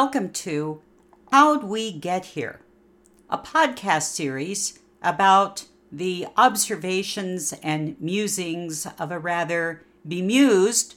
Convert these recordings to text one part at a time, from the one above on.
Welcome to How'd We Get Here? A podcast series about the observations and musings of a rather bemused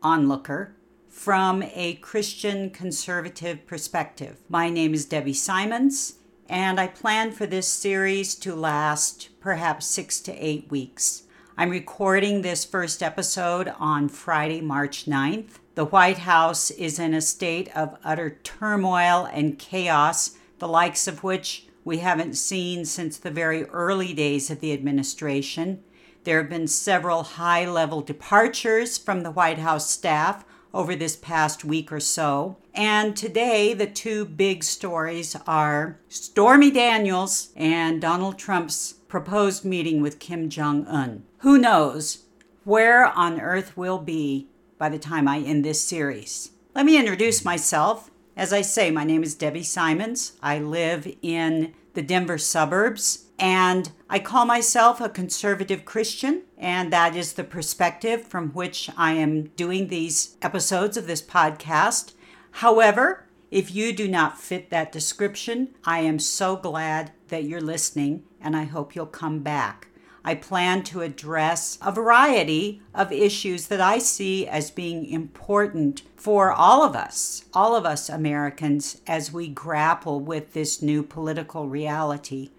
onlooker from a Christian conservative perspective. My name is Debbie Simons, and I plan for this series to last perhaps six to eight weeks. I'm recording this first episode on Friday, March 9th. The White House is in a state of utter turmoil and chaos, the likes of which we haven't seen since the very early days of the administration. There have been several high level departures from the White House staff over this past week or so. And today, the two big stories are Stormy Daniels and Donald Trump's proposed meeting with Kim Jong un. Who knows where on earth we'll be by the time I end this series? Let me introduce myself. As I say, my name is Debbie Simons. I live in the Denver suburbs and I call myself a conservative Christian, and that is the perspective from which I am doing these episodes of this podcast. However, if you do not fit that description, I am so glad that you're listening, and I hope you'll come back. I plan to address a variety of issues that I see as being important for all of us, all of us Americans, as we grapple with this new political reality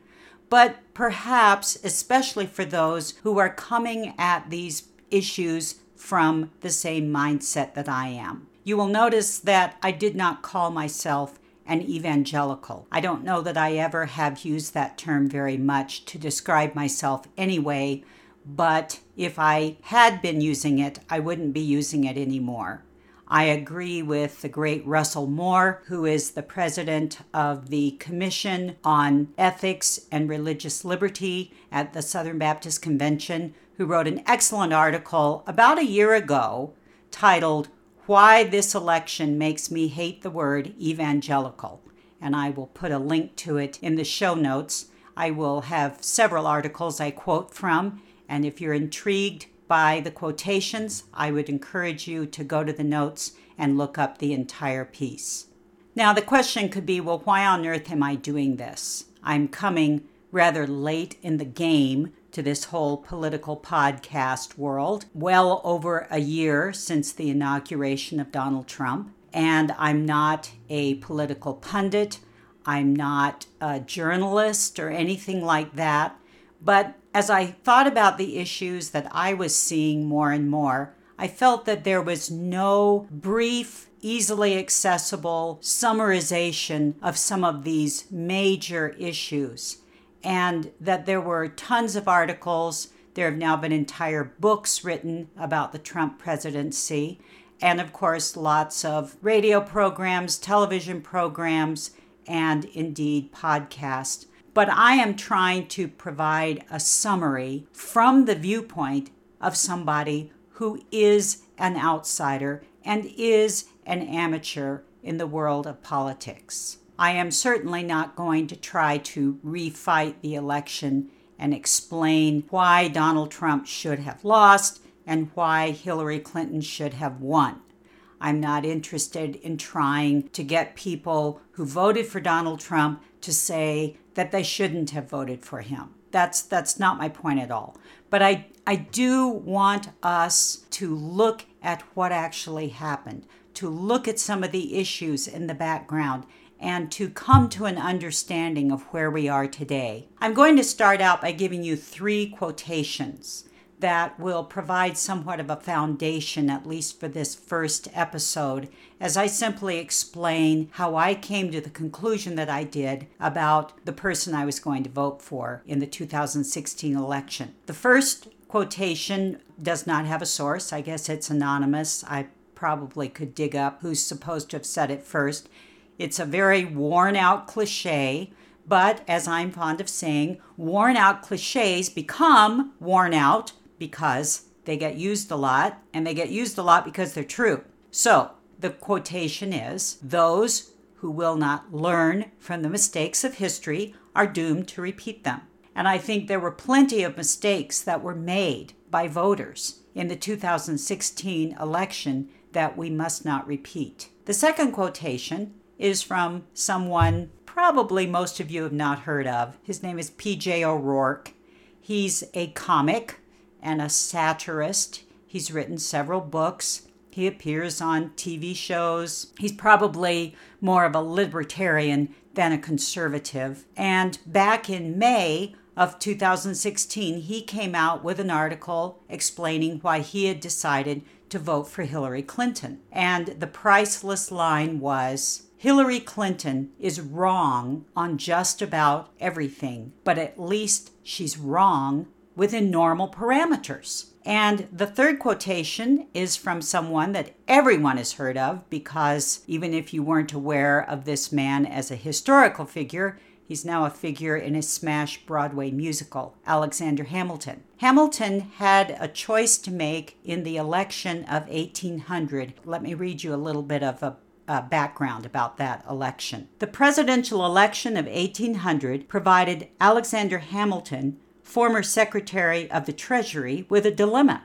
but perhaps especially for those who are coming at these issues from the same mindset that I am. You will notice that I did not call myself an evangelical. I don't know that I ever have used that term very much to describe myself anyway, but if I had been using it, I wouldn't be using it anymore. I agree with the great Russell Moore, who is the president of the Commission on Ethics and Religious Liberty at the Southern Baptist Convention, who wrote an excellent article about a year ago titled, Why This Election Makes Me Hate the Word Evangelical. And I will put a link to it in the show notes. I will have several articles I quote from, and if you're intrigued, by the quotations, I would encourage you to go to the notes and look up the entire piece. Now, the question could be well, why on earth am I doing this? I'm coming rather late in the game to this whole political podcast world, well over a year since the inauguration of Donald Trump. And I'm not a political pundit, I'm not a journalist or anything like that. But as I thought about the issues that I was seeing more and more, I felt that there was no brief, easily accessible summarization of some of these major issues, and that there were tons of articles. There have now been entire books written about the Trump presidency, and of course, lots of radio programs, television programs, and indeed podcasts but I am trying to provide a summary from the viewpoint of somebody who is an outsider and is an amateur in the world of politics. I am certainly not going to try to refight the election and explain why Donald Trump should have lost and why Hillary Clinton should have won. I'm not interested in trying to get people who voted for Donald Trump to say that they shouldn't have voted for him. That's that's not my point at all. But I I do want us to look at what actually happened, to look at some of the issues in the background and to come to an understanding of where we are today. I'm going to start out by giving you three quotations that will provide somewhat of a foundation, at least for this first episode, as I simply explain how I came to the conclusion that I did about the person I was going to vote for in the 2016 election. The first quotation does not have a source. I guess it's anonymous. I probably could dig up who's supposed to have said it first. It's a very worn out cliche, but as I'm fond of saying, worn out cliches become worn out because they get used a lot, and they get used a lot because they're true. So the quotation is Those who will not learn from the mistakes of history are doomed to repeat them. And I think there were plenty of mistakes that were made by voters in the 2016 election that we must not repeat. The second quotation is from someone probably most of you have not heard of. His name is PJ O'Rourke. He's a comic and a satirist. He's written several books. He appears on TV shows. He's probably more of a libertarian than a conservative. And back in May of 2016, he came out with an article explaining why he had decided to vote for Hillary Clinton. And the priceless line was Hillary Clinton is wrong on just about everything, but at least she's wrong within normal parameters. And the third quotation is from someone that everyone has heard of because even if you weren't aware of this man as a historical figure, He's now a figure in a smash Broadway musical, Alexander Hamilton. Hamilton had a choice to make in the election of 1800. Let me read you a little bit of a uh, background about that election. The presidential election of 1800 provided Alexander Hamilton, former Secretary of the Treasury, with a dilemma.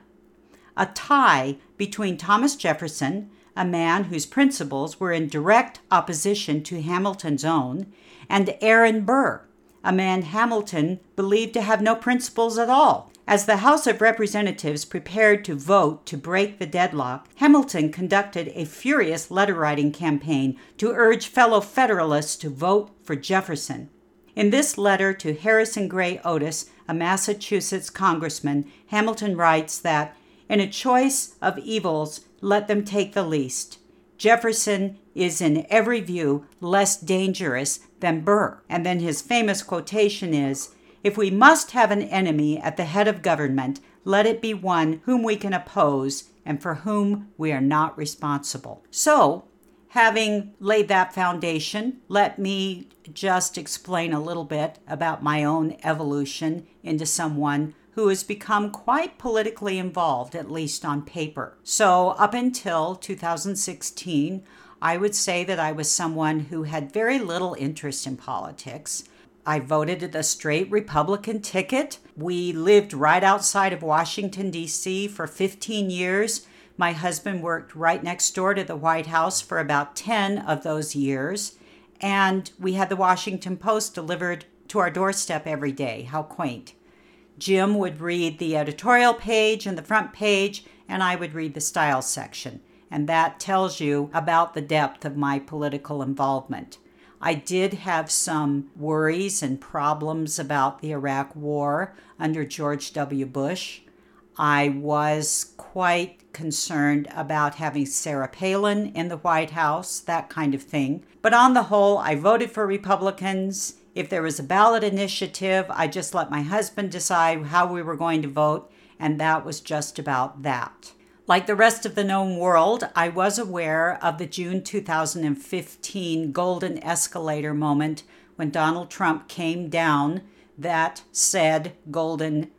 A tie between Thomas Jefferson, a man whose principles were in direct opposition to Hamilton's own, and Aaron Burr, a man Hamilton believed to have no principles at all. As the House of Representatives prepared to vote to break the deadlock, Hamilton conducted a furious letter writing campaign to urge fellow Federalists to vote for Jefferson. In this letter to Harrison Gray Otis, a Massachusetts congressman, Hamilton writes that, In a choice of evils, let them take the least. Jefferson is in every view less dangerous than Burr. And then his famous quotation is If we must have an enemy at the head of government, let it be one whom we can oppose and for whom we are not responsible. So, having laid that foundation, let me just explain a little bit about my own evolution into someone who has become quite politically involved, at least on paper. So, up until 2016, I would say that I was someone who had very little interest in politics. I voted the straight Republican ticket. We lived right outside of Washington, D.C. for 15 years. My husband worked right next door to the White House for about 10 of those years. And we had the Washington Post delivered to our doorstep every day. How quaint. Jim would read the editorial page and the front page, and I would read the style section and that tells you about the depth of my political involvement. I did have some worries and problems about the Iraq War under George W. Bush. I was quite concerned about having Sarah Palin in the White House, that kind of thing. But on the whole, I voted for Republicans. If there was a ballot initiative, I just let my husband decide how we were going to vote, and that was just about that. Like the rest of the known world, I was aware of the June 2015 golden escalator moment when Donald Trump came down that said golden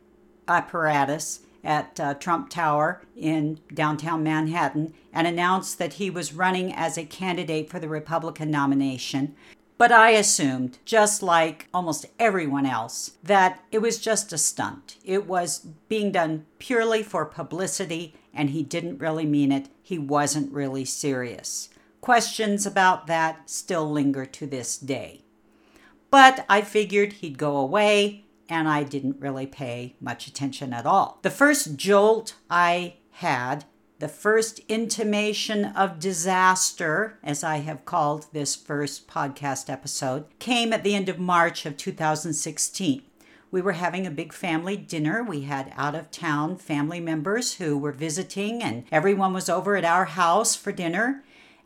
apparatus at uh, Trump Tower in downtown Manhattan and announced that he was running as a candidate for the Republican nomination. But I assumed, just like almost everyone else, that it was just a stunt. It was being done purely for publicity and he didn't really mean it. He wasn't really serious. Questions about that still linger to this day. But I figured he'd go away, and I didn't really pay much attention at all. The first jolt I had, the first intimation of disaster, as I have called this first podcast episode, came at the end of March of 2016 we were having a big family dinner. We had out of town family members who were visiting, and everyone was over at our house for dinner.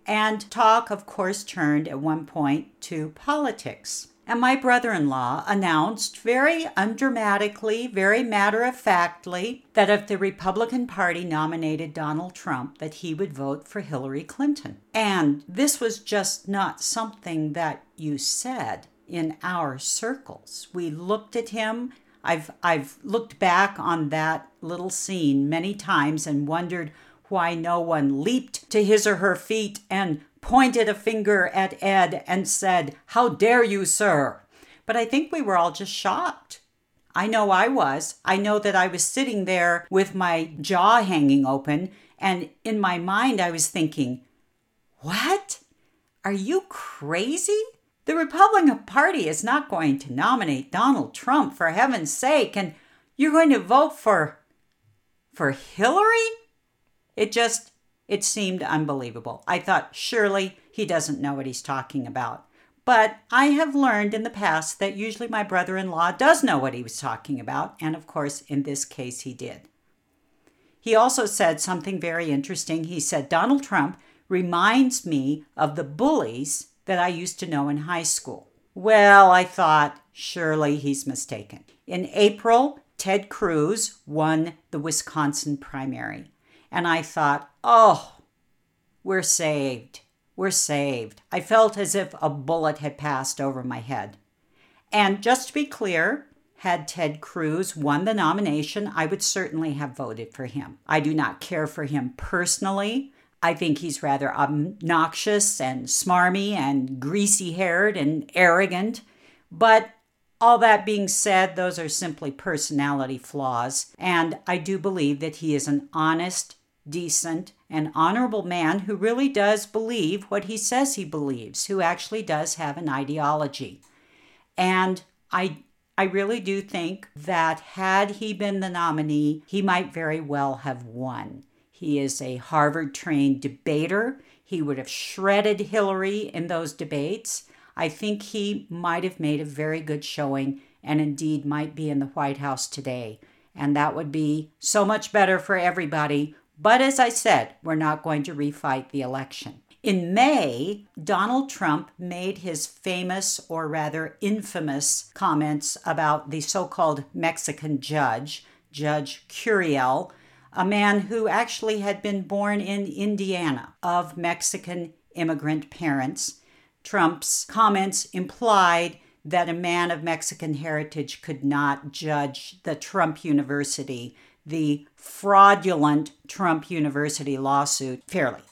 And talk, of course, turned at one point to politics. And my brother in law announced very undramatically, very matter of factly, that if the Republican Party nominated Donald Trump, that he would vote for Hillary Clinton. And this was just not something that you said in our circles. We looked at him. I've I've looked back on that little scene many times and wondered why no one leaped to his or her feet and pointed a finger at Ed and said, "How dare you, sir?" But I think we were all just shocked. I know I was. I know that I was sitting there with my jaw hanging open and in my mind I was thinking, "What? Are you crazy? The Republican Party is not going to nominate Donald Trump for heaven's sake, and you're going to vote for for Hillary? It just it seemed unbelievable. I thought surely he doesn't know what he's talking about. But I have learned in the past that usually my brother in law does know what he was talking about, and of course, in this case, he did. He also said something very interesting. He said, Donald Trump reminds me of the bullies that I used to know in high school. Well, I thought, surely he's mistaken. In April, Ted Cruz won the Wisconsin primary. And I thought, oh, we're saved. We're saved. I felt as if a bullet had passed over my head. And just to be clear, had Ted Cruz won the nomination, I would certainly have voted for him. I do not care for him personally. I think he's rather obnoxious and smarmy and greasy haired and arrogant. But all that being said, those are simply personality flaws. And I do believe that he is an honest, decent, and honorable man who really does believe what he says he believes, who actually does have an ideology. And I I really do think that had he been the nominee, he might very well have won. He is a Harvard trained debater. He would have shredded Hillary in those debates. I think he might have made a very good showing and indeed might be in the White House today. And that would be so much better for everybody. But as I said, we're not going to refight the election. In May, Donald Trump made his famous, or rather infamous, comments about the so called Mexican judge, Judge Curiel, a man who actually had been born in Indiana of Mexican immigrant parents. Trump's comments implied that a man of Mexican heritage could not judge the Trump University, the fraudulent Trump University lawsuit, fairly.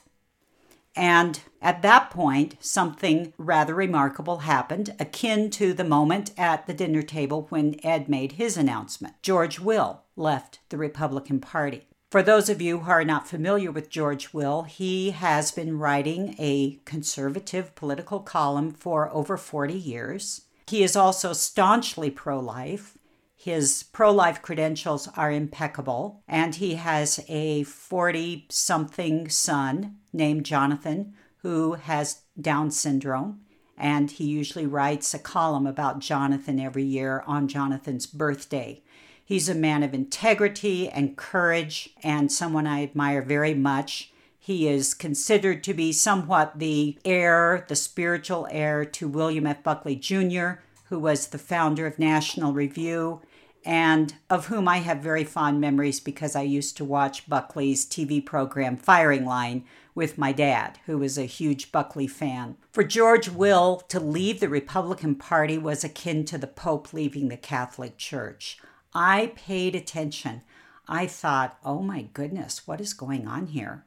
And at that point, something rather remarkable happened, akin to the moment at the dinner table when Ed made his announcement. George Will left the Republican Party. For those of you who are not familiar with George Will, he has been writing a conservative political column for over 40 years. He is also staunchly pro life his pro life credentials are impeccable, and he has a 40 something son named Jonathan who has Down syndrome. And he usually writes a column about Jonathan every year on Jonathan's birthday. He's a man of integrity and courage, and someone I admire very much. He is considered to be somewhat the heir, the spiritual heir to William F. Buckley Jr., who was the founder of National Review and of whom I have very fond memories because I used to watch Buckley's TV program Firing Line with my dad, who was a huge Buckley fan. For George Will to leave the Republican Party was akin to the Pope leaving the Catholic Church. I paid attention. I thought, oh my goodness, what is going on here?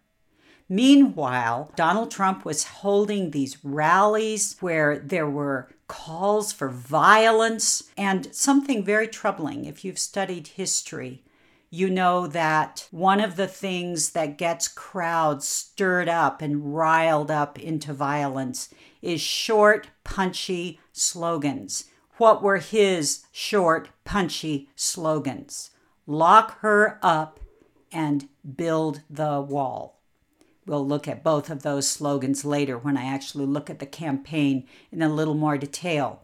Meanwhile, Donald Trump was holding these rallies where there were calls for violence and something very troubling. If you've studied history, you know that one of the things that gets crowds stirred up and riled up into violence is short, punchy slogans. What were his short, punchy slogans? Lock her up and build the wall. We'll look at both of those slogans later when I actually look at the campaign in a little more detail.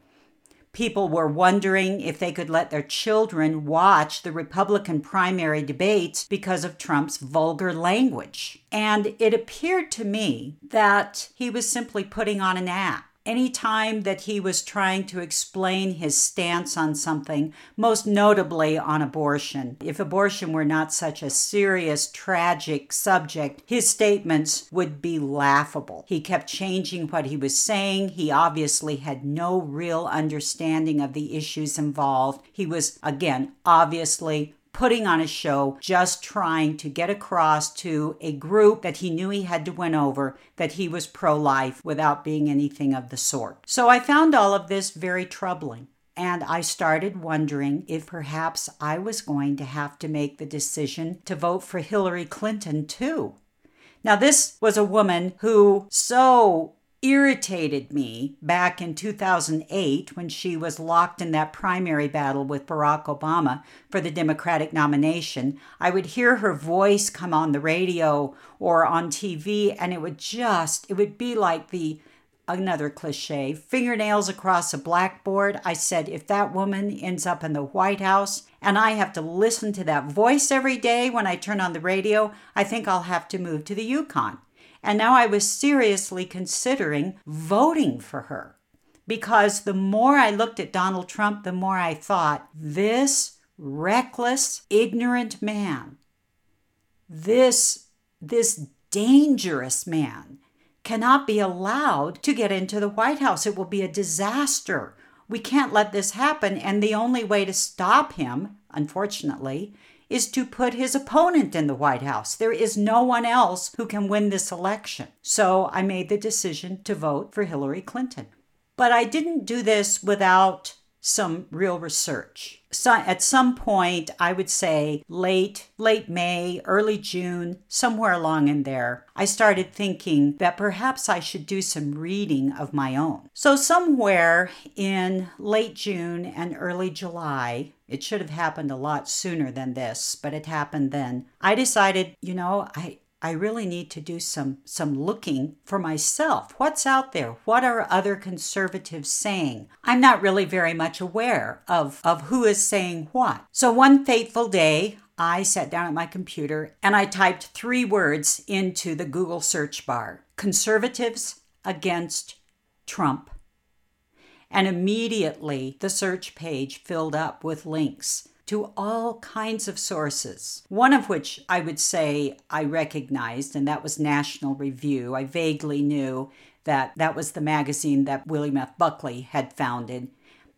People were wondering if they could let their children watch the Republican primary debates because of Trump's vulgar language. And it appeared to me that he was simply putting on an act any time that he was trying to explain his stance on something, most notably on abortion. If abortion were not such a serious, tragic subject, his statements would be laughable. He kept changing what he was saying. He obviously had no real understanding of the issues involved. He was, again, obviously putting on a show, just trying to get across to a group that he knew he had to win over that he was pro life without being anything of the sort. So I found all of this very troubling. And I started wondering if perhaps I was going to have to make the decision to vote for Hillary Clinton too. Now, this was a woman who so irritated me back in 2008 when she was locked in that primary battle with Barack Obama for the Democratic nomination. I would hear her voice come on the radio or on TV, and it would just, it would be like the another cliche fingernails across a blackboard. I said, if that woman ends up in the White House and I have to listen to that voice every day when I turn on the radio, I think I'll have to move to the Yukon. And now I was seriously considering voting for her because the more I looked at Donald Trump, the more I thought, this reckless, ignorant man, this, this dangerous man, cannot be allowed to get into the White House. It will be a disaster. We can't let this happen. And the only way to stop him, unfortunately, is to put his opponent in the White House. There is no one else who can win this election. So I made the decision to vote for Hillary Clinton. But I didn't do this without some real research. So at some point, I would say late, late May, early June, somewhere along in there, I started thinking that perhaps I should do some reading of my own. So somewhere in late June and early July, it should have happened a lot sooner than this, but it happened then. I decided, you know, I, I really need to do some some looking for myself. What's out there? What are other conservatives saying? I'm not really very much aware of, of who is saying what. So one fateful day, I sat down at my computer and I typed three words into the Google search bar conservatives against Trump. And immediately the search page filled up with links to all kinds of sources, one of which I would say I recognized, and that was National Review. I vaguely knew that that was the magazine that William F. Buckley had founded.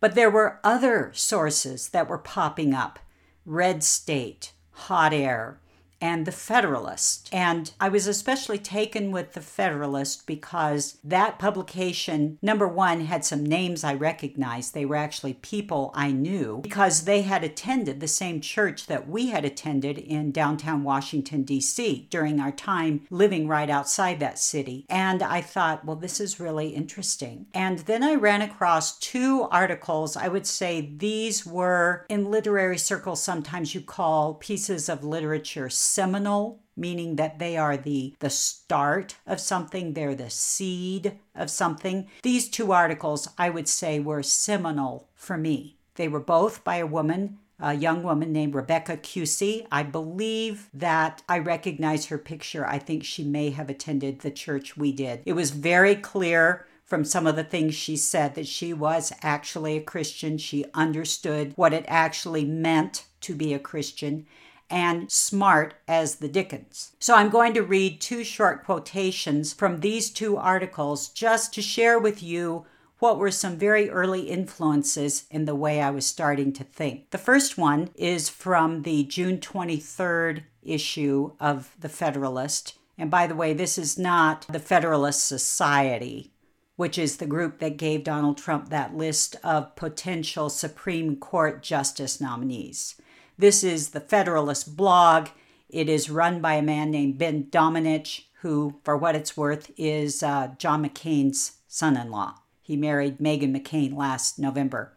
But there were other sources that were popping up Red State, Hot Air, and The Federalist. And I was especially taken with The Federalist because that publication, number one, had some names I recognized. They were actually people I knew because they had attended the same church that we had attended in downtown Washington, D.C. during our time living right outside that city. And I thought, well, this is really interesting. And then I ran across two articles. I would say these were in literary circles, sometimes you call pieces of literature seminal meaning that they are the the start of something they're the seed of something these two articles i would say were seminal for me they were both by a woman a young woman named Rebecca Cusey. I believe that I recognize her picture. I think she may have attended the church we did. It was very clear from some of the things she said that she was actually a Christian. She understood what it actually meant to be a Christian and smart as the Dickens. So I'm going to read two short quotations from these two articles just to share with you what were some very early influences in the way I was starting to think. The first one is from the June 23rd issue of The Federalist. And by the way, this is not the Federalist Society, which is the group that gave Donald Trump that list of potential Supreme Court justice nominees. This is the Federalist blog. It is run by a man named Ben Domenech, who, for what it's worth, is uh, John McCain's son in law. He married Meghan McCain last November.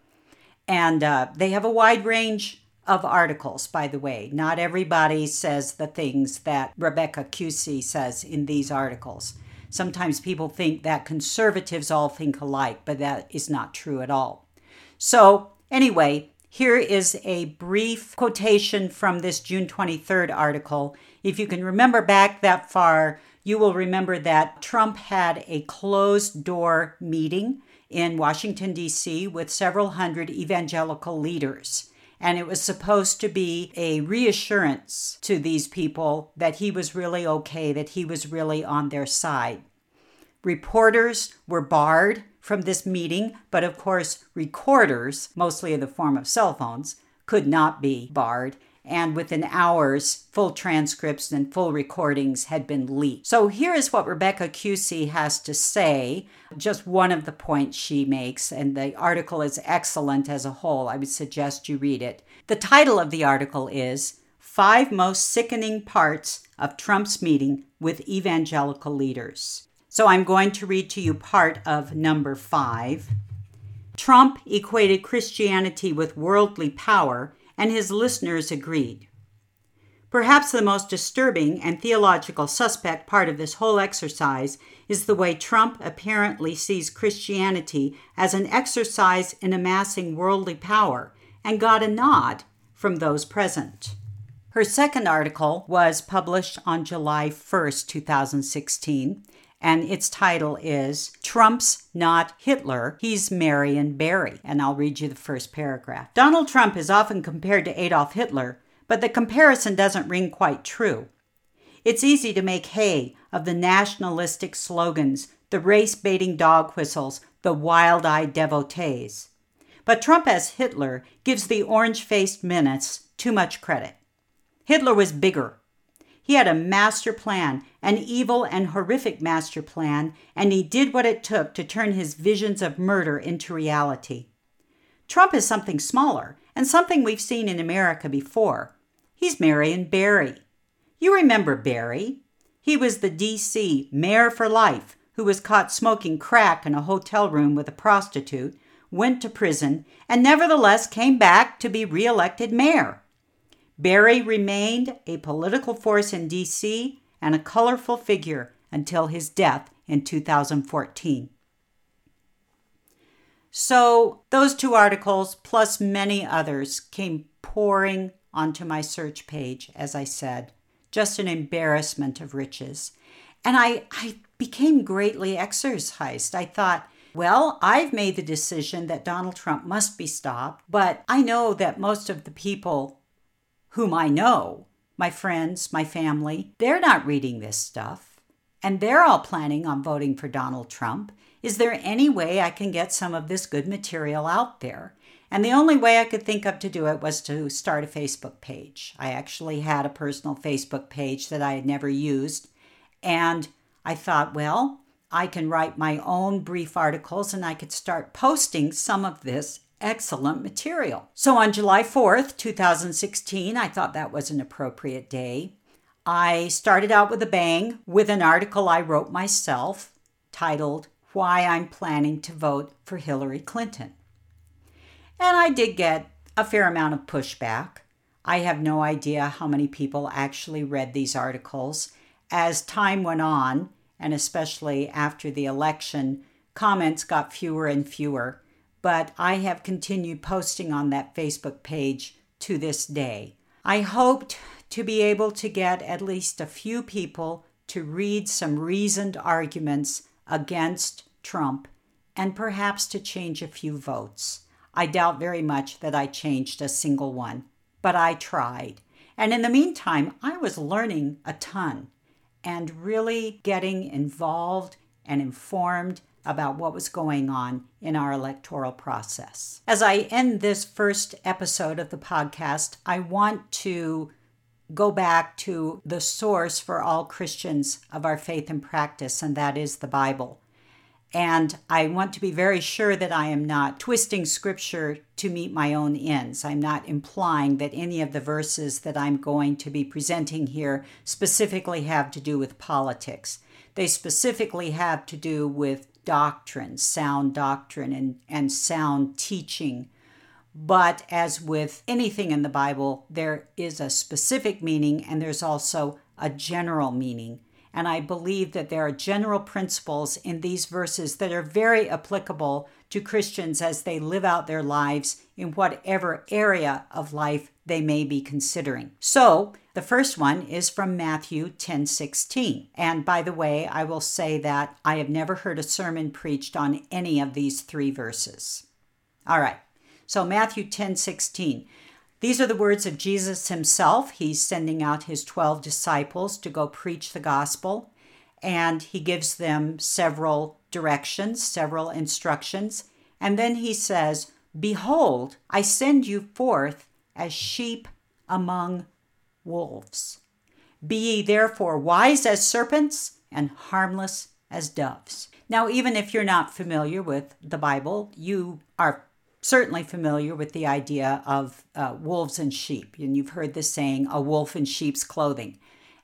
And uh, they have a wide range of articles, by the way. Not everybody says the things that Rebecca Cusey says in these articles. Sometimes people think that conservatives all think alike, but that is not true at all. So, anyway, here is a brief quotation from this June 23rd article. If you can remember back that far, you will remember that Trump had a closed door meeting in Washington, D.C., with several hundred evangelical leaders. And it was supposed to be a reassurance to these people that he was really okay, that he was really on their side. Reporters were barred from this meeting, but of course, recorders, mostly in the form of cell phones, could not be barred. And within hours, full transcripts and full recordings had been leaked. So here is what Rebecca Cusey has to say, just one of the points she makes, and the article is excellent as a whole. I would suggest you read it. The title of the article is Five Most Sickening Parts of Trump's Meeting with Evangelical Leaders. So I'm going to read to you part of number five. Trump equated Christianity with worldly power, and his listeners agreed. Perhaps the most disturbing and theological suspect part of this whole exercise is the way Trump apparently sees Christianity as an exercise in amassing worldly power and got a nod from those present. Her second article was published on July 1st, 2016, and its title is Trump's Not Hitler, He's Marion Barry. And I'll read you the first paragraph. Donald Trump is often compared to Adolf Hitler, but the comparison doesn't ring quite true. It's easy to make hay of the nationalistic slogans, the race baiting dog whistles, the wild eyed devotees. But Trump as Hitler gives the orange faced menace too much credit. Hitler was bigger. He had a master plan, an evil and horrific master plan, and he did what it took to turn his visions of murder into reality. Trump is something smaller and something we've seen in America before. He's Marion Barry. You remember Barry. He was the D.C. mayor for life who was caught smoking crack in a hotel room with a prostitute, went to prison, and nevertheless came back to be reelected mayor. Barry remained a political force in D.C. and a colorful figure until his death in 2014. So, those two articles, plus many others, came pouring onto my search page, as I said. Just an embarrassment of riches. And I, I became greatly exercised. I thought, well, I've made the decision that Donald Trump must be stopped, but I know that most of the people whom I know, my friends, my family, they're not reading this stuff. And they're all planning on voting for Donald Trump. Is there any way I can get some of this good material out there? And the only way I could think of to do it was to start a Facebook page. I actually had a personal Facebook page that I had never used. And I thought, well, I can write my own brief articles and I could start posting some of this excellent material. So on July 4th, 2016, I thought that was an appropriate day. I started out with a bang with an article I wrote myself titled, Why I'm Planning to Vote for Hillary Clinton. And I did get a fair amount of pushback. I have no idea how many people actually read these articles. As time went on, and especially after the election, comments got fewer and fewer. But I have continued posting on that Facebook page to this day. I hoped to be able to get at least a few people to read some reasoned arguments against Trump and perhaps to change a few votes. I doubt very much that I changed a single one, but I tried. And in the meantime, I was learning a ton and really getting involved and informed about what was going on in our electoral process. As I end this first episode of the podcast, I want to go back to the source for all Christians of our faith and practice, and that is the Bible. And I want to be very sure that I am not twisting scripture to meet my own ends. I'm not implying that any of the verses that I'm going to be presenting here specifically have to do with politics. They specifically have to do with doctrine, sound doctrine, and, and sound teaching. But as with anything in the Bible, there is a specific meaning and there's also a general meaning. And I believe that there are general principles in these verses that are very applicable to Christians as they live out their lives in whatever area of life they may be considering. So, the first one is from Matthew 10:16. And by the way, I will say that I have never heard a sermon preached on any of these 3 verses. All right. So Matthew 10:16. These are the words of Jesus himself. He's sending out his 12 disciples to go preach the gospel, and he gives them several directions, several instructions. And then he says, Behold, I send you forth as sheep among wolves. Be ye therefore wise as serpents and harmless as doves. Now, even if you're not familiar with the Bible, you are certainly familiar with the idea of uh, wolves and sheep. And you've heard the saying, a wolf in sheep's clothing.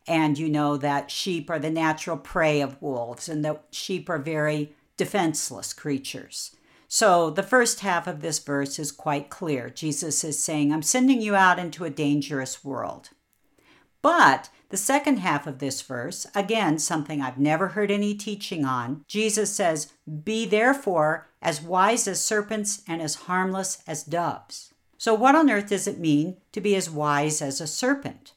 And you know that sheep are the natural prey of wolves, and that sheep are very defenseless creatures. So the first half of this verse is quite clear. Jesus is saying, I'm sending you out into a dangerous world. But the second half of this verse, again, something I've never heard any teaching on, Jesus says, Be therefore as wise as serpents and as harmless as doves. So, what on earth does it mean to be as wise as a serpent?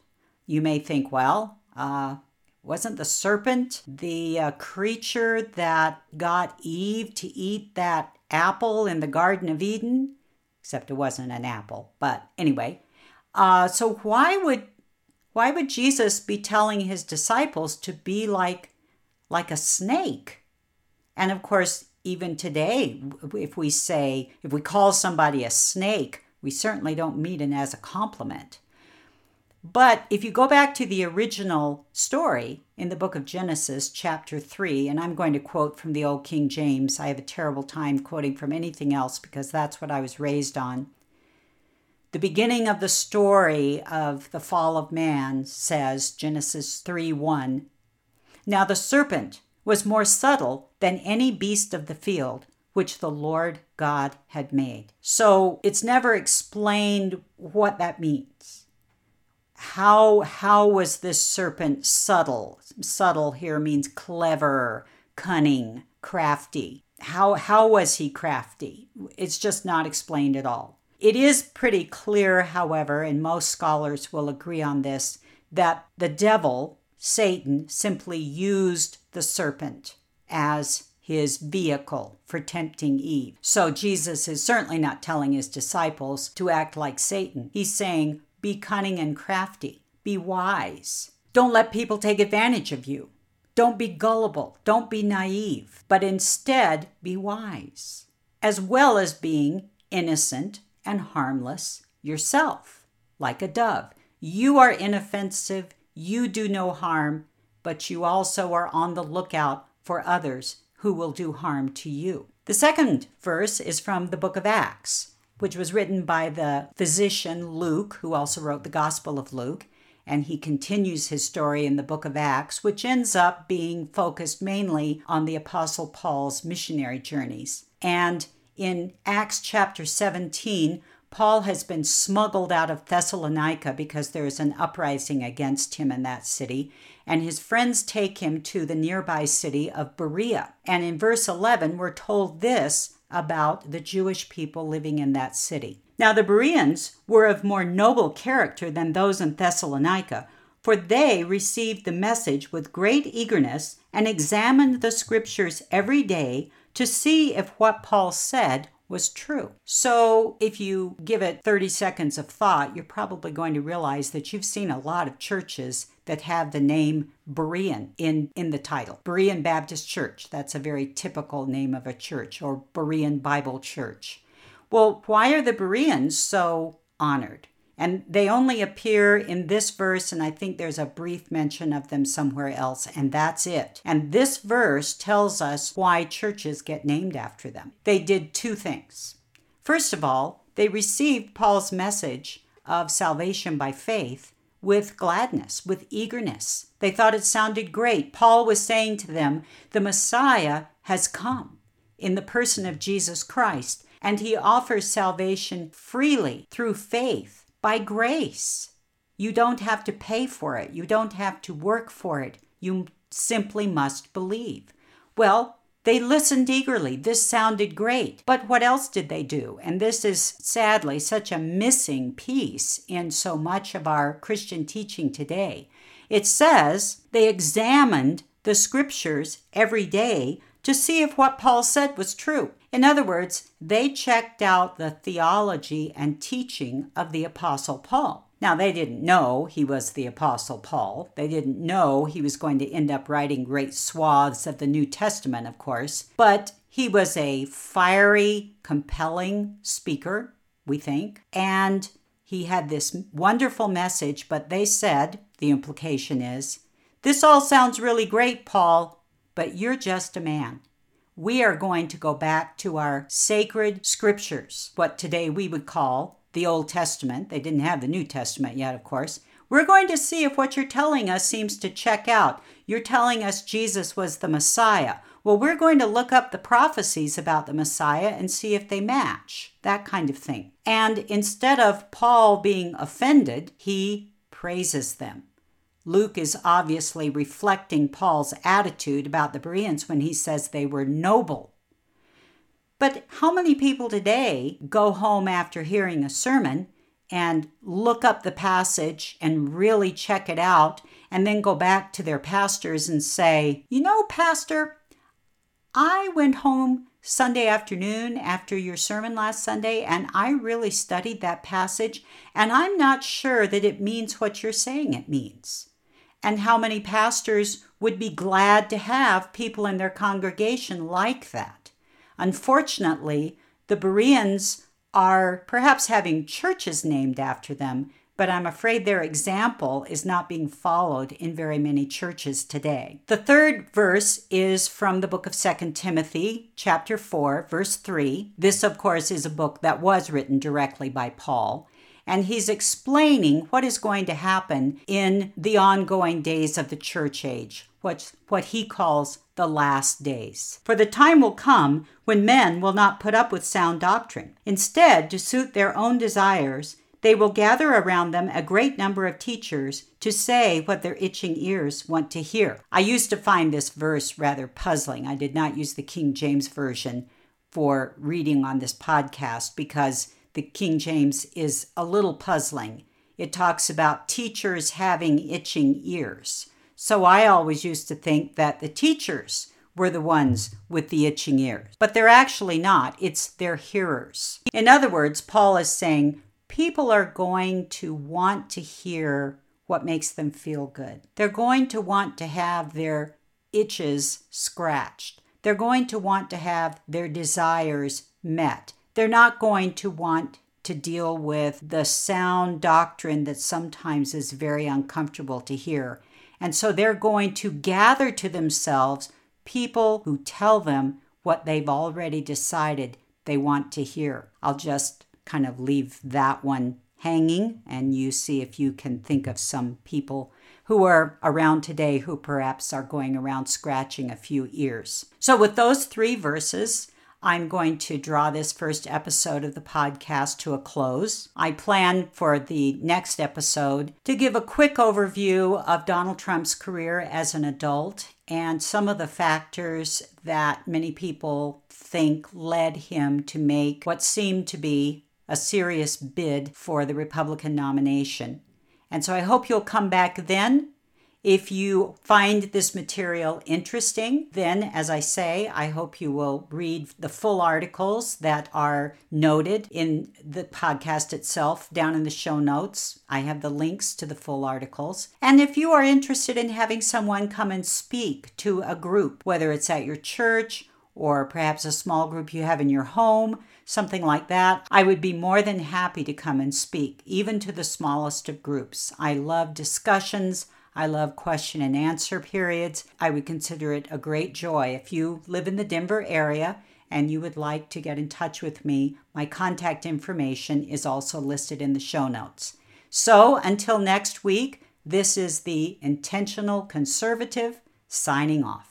You may think, well, uh, wasn't the serpent the uh, creature that got Eve to eat that apple in the Garden of Eden? Except it wasn't an apple. But anyway, uh, so why would why would Jesus be telling his disciples to be like like a snake? And of course, even today, if we say if we call somebody a snake, we certainly don't mean it as a compliment. But if you go back to the original story in the book of Genesis, chapter 3, and I'm going to quote from the old King James, I have a terrible time quoting from anything else because that's what I was raised on. The beginning of the story of the fall of man says, Genesis 3 1. Now the serpent was more subtle than any beast of the field which the Lord God had made. So it's never explained what that means how how was this serpent subtle subtle here means clever cunning crafty how how was he crafty it's just not explained at all it is pretty clear however and most scholars will agree on this that the devil satan simply used the serpent as his vehicle for tempting Eve. So Jesus is certainly not telling his disciples to act like Satan. He's saying, be cunning and crafty. Be wise. Don't let people take advantage of you. Don't be gullible. Don't be naive, but instead be wise, as well as being innocent and harmless yourself, like a dove. You are inoffensive, you do no harm, but you also are on the lookout for others who will do harm to you. The second verse is from the book of Acts which was written by the physician Luke, who also wrote the Gospel of Luke. And he continues his story in the book of Acts, which ends up being focused mainly on the Apostle Paul's missionary journeys. And in Acts chapter 17, Paul has been smuggled out of Thessalonica because there is an uprising against him in that city, and his friends take him to the nearby city of Berea. And in verse 11, we're told this about the Jewish people living in that city. Now, the Bereans were of more noble character than those in Thessalonica, for they received the message with great eagerness and examined the scriptures every day to see if what Paul said was true. So, if you give it 30 seconds of thought, you're probably going to realize that you've seen a lot of churches that have the name Berean in, in the title. Berean Baptist Church, that's a very typical name of a church, or Berean Bible Church. Well, why are the Bereans so honored? And they only appear in this verse, and I think there's a brief mention of them somewhere else, and that's it. And this verse tells us why churches get named after them. They did two things. First of all, they received Paul's message of salvation by faith with gladness, with eagerness. They thought it sounded great. Paul was saying to them, The Messiah has come in the person of Jesus Christ, and he offers salvation freely through faith by grace. You don't have to pay for it, you don't have to work for it. You simply must believe. Well, they listened eagerly. This sounded great. But what else did they do? And this is sadly such a missing piece in so much of our Christian teaching today. It says they examined the scriptures every day to see if what Paul said was true. In other words, they checked out the theology and teaching of the Apostle Paul. Now, they didn't know he was the Apostle Paul. They didn't know he was going to end up writing great swaths of the New Testament, of course. But he was a fiery, compelling speaker, we think. And he had this wonderful message, but they said, the implication is, This all sounds really great, Paul, but you're just a man. We are going to go back to our sacred scriptures, what today we would call the Old Testament. They didn't have the New Testament yet, of course. We're going to see if what you're telling us seems to check out. You're telling us Jesus was the Messiah. Well, we're going to look up the prophecies about the Messiah and see if they match, that kind of thing. And instead of Paul being offended, he praises them. Luke is obviously reflecting Paul's attitude about the Bereans when he says they were noble. But how many people today go home after hearing a sermon and look up the passage and really check it out and then go back to their pastors and say, You know, Pastor, I went home Sunday afternoon after your sermon last Sunday and I really studied that passage, and I'm not sure that it means what you're saying it means. And how many pastors would be glad to have people in their congregation like that? Unfortunately, the Bereans are perhaps having churches named after them, but I'm afraid their example is not being followed in very many churches today. The third verse is from the book of 2 Timothy, chapter 4, verse 3. This, of course, is a book that was written directly by Paul. And he's explaining what is going to happen in the ongoing days of the church age, what, what he calls the last days. For the time will come when men will not put up with sound doctrine. Instead, to suit their own desires, they will gather around them a great number of teachers to say what their itching ears want to hear. I used to find this verse rather puzzling. I did not use the King James Version for reading on this podcast because the King James is a little puzzling. It talks about teachers having itching ears. So I always used to think that the teachers were the ones with the itching ears, but they're actually not. It's their hearers. In other words, Paul is saying people are going to want to hear what makes them feel good. They're going to want to have their itches scratched. They're going to want to have their desires met. They're not going to want to deal with the sound doctrine that sometimes is very uncomfortable to hear. And so they're going to gather to themselves people who tell them what they've already decided they want to hear. I'll just kind of leave that one hanging and you see if you can think of some people who are around today who perhaps are going around scratching a few ears. So, with those three verses, I'm going to draw this first episode of the podcast to a close. I plan for the next episode to give a quick overview of Donald Trump's career as an adult and some of the factors that many people think led him to make what seemed to be a serious bid for the Republican nomination. And so I hope you'll come back then. If you find this material interesting, then, as I say, I hope you will read the full articles that are noted in the podcast itself down in the show notes. I have the links to the full articles. And if you are interested in having someone come and speak to a group, whether it's at your church or perhaps a small group you have in your home, something like that, I would be more than happy to come and speak, even to the smallest of groups. I love discussions. I love question and answer periods. I would consider it a great joy. If you live in the Denver area and you would like to get in touch with me, my contact information is also listed in the show notes. So until next week, this is the Intentional Conservative signing off.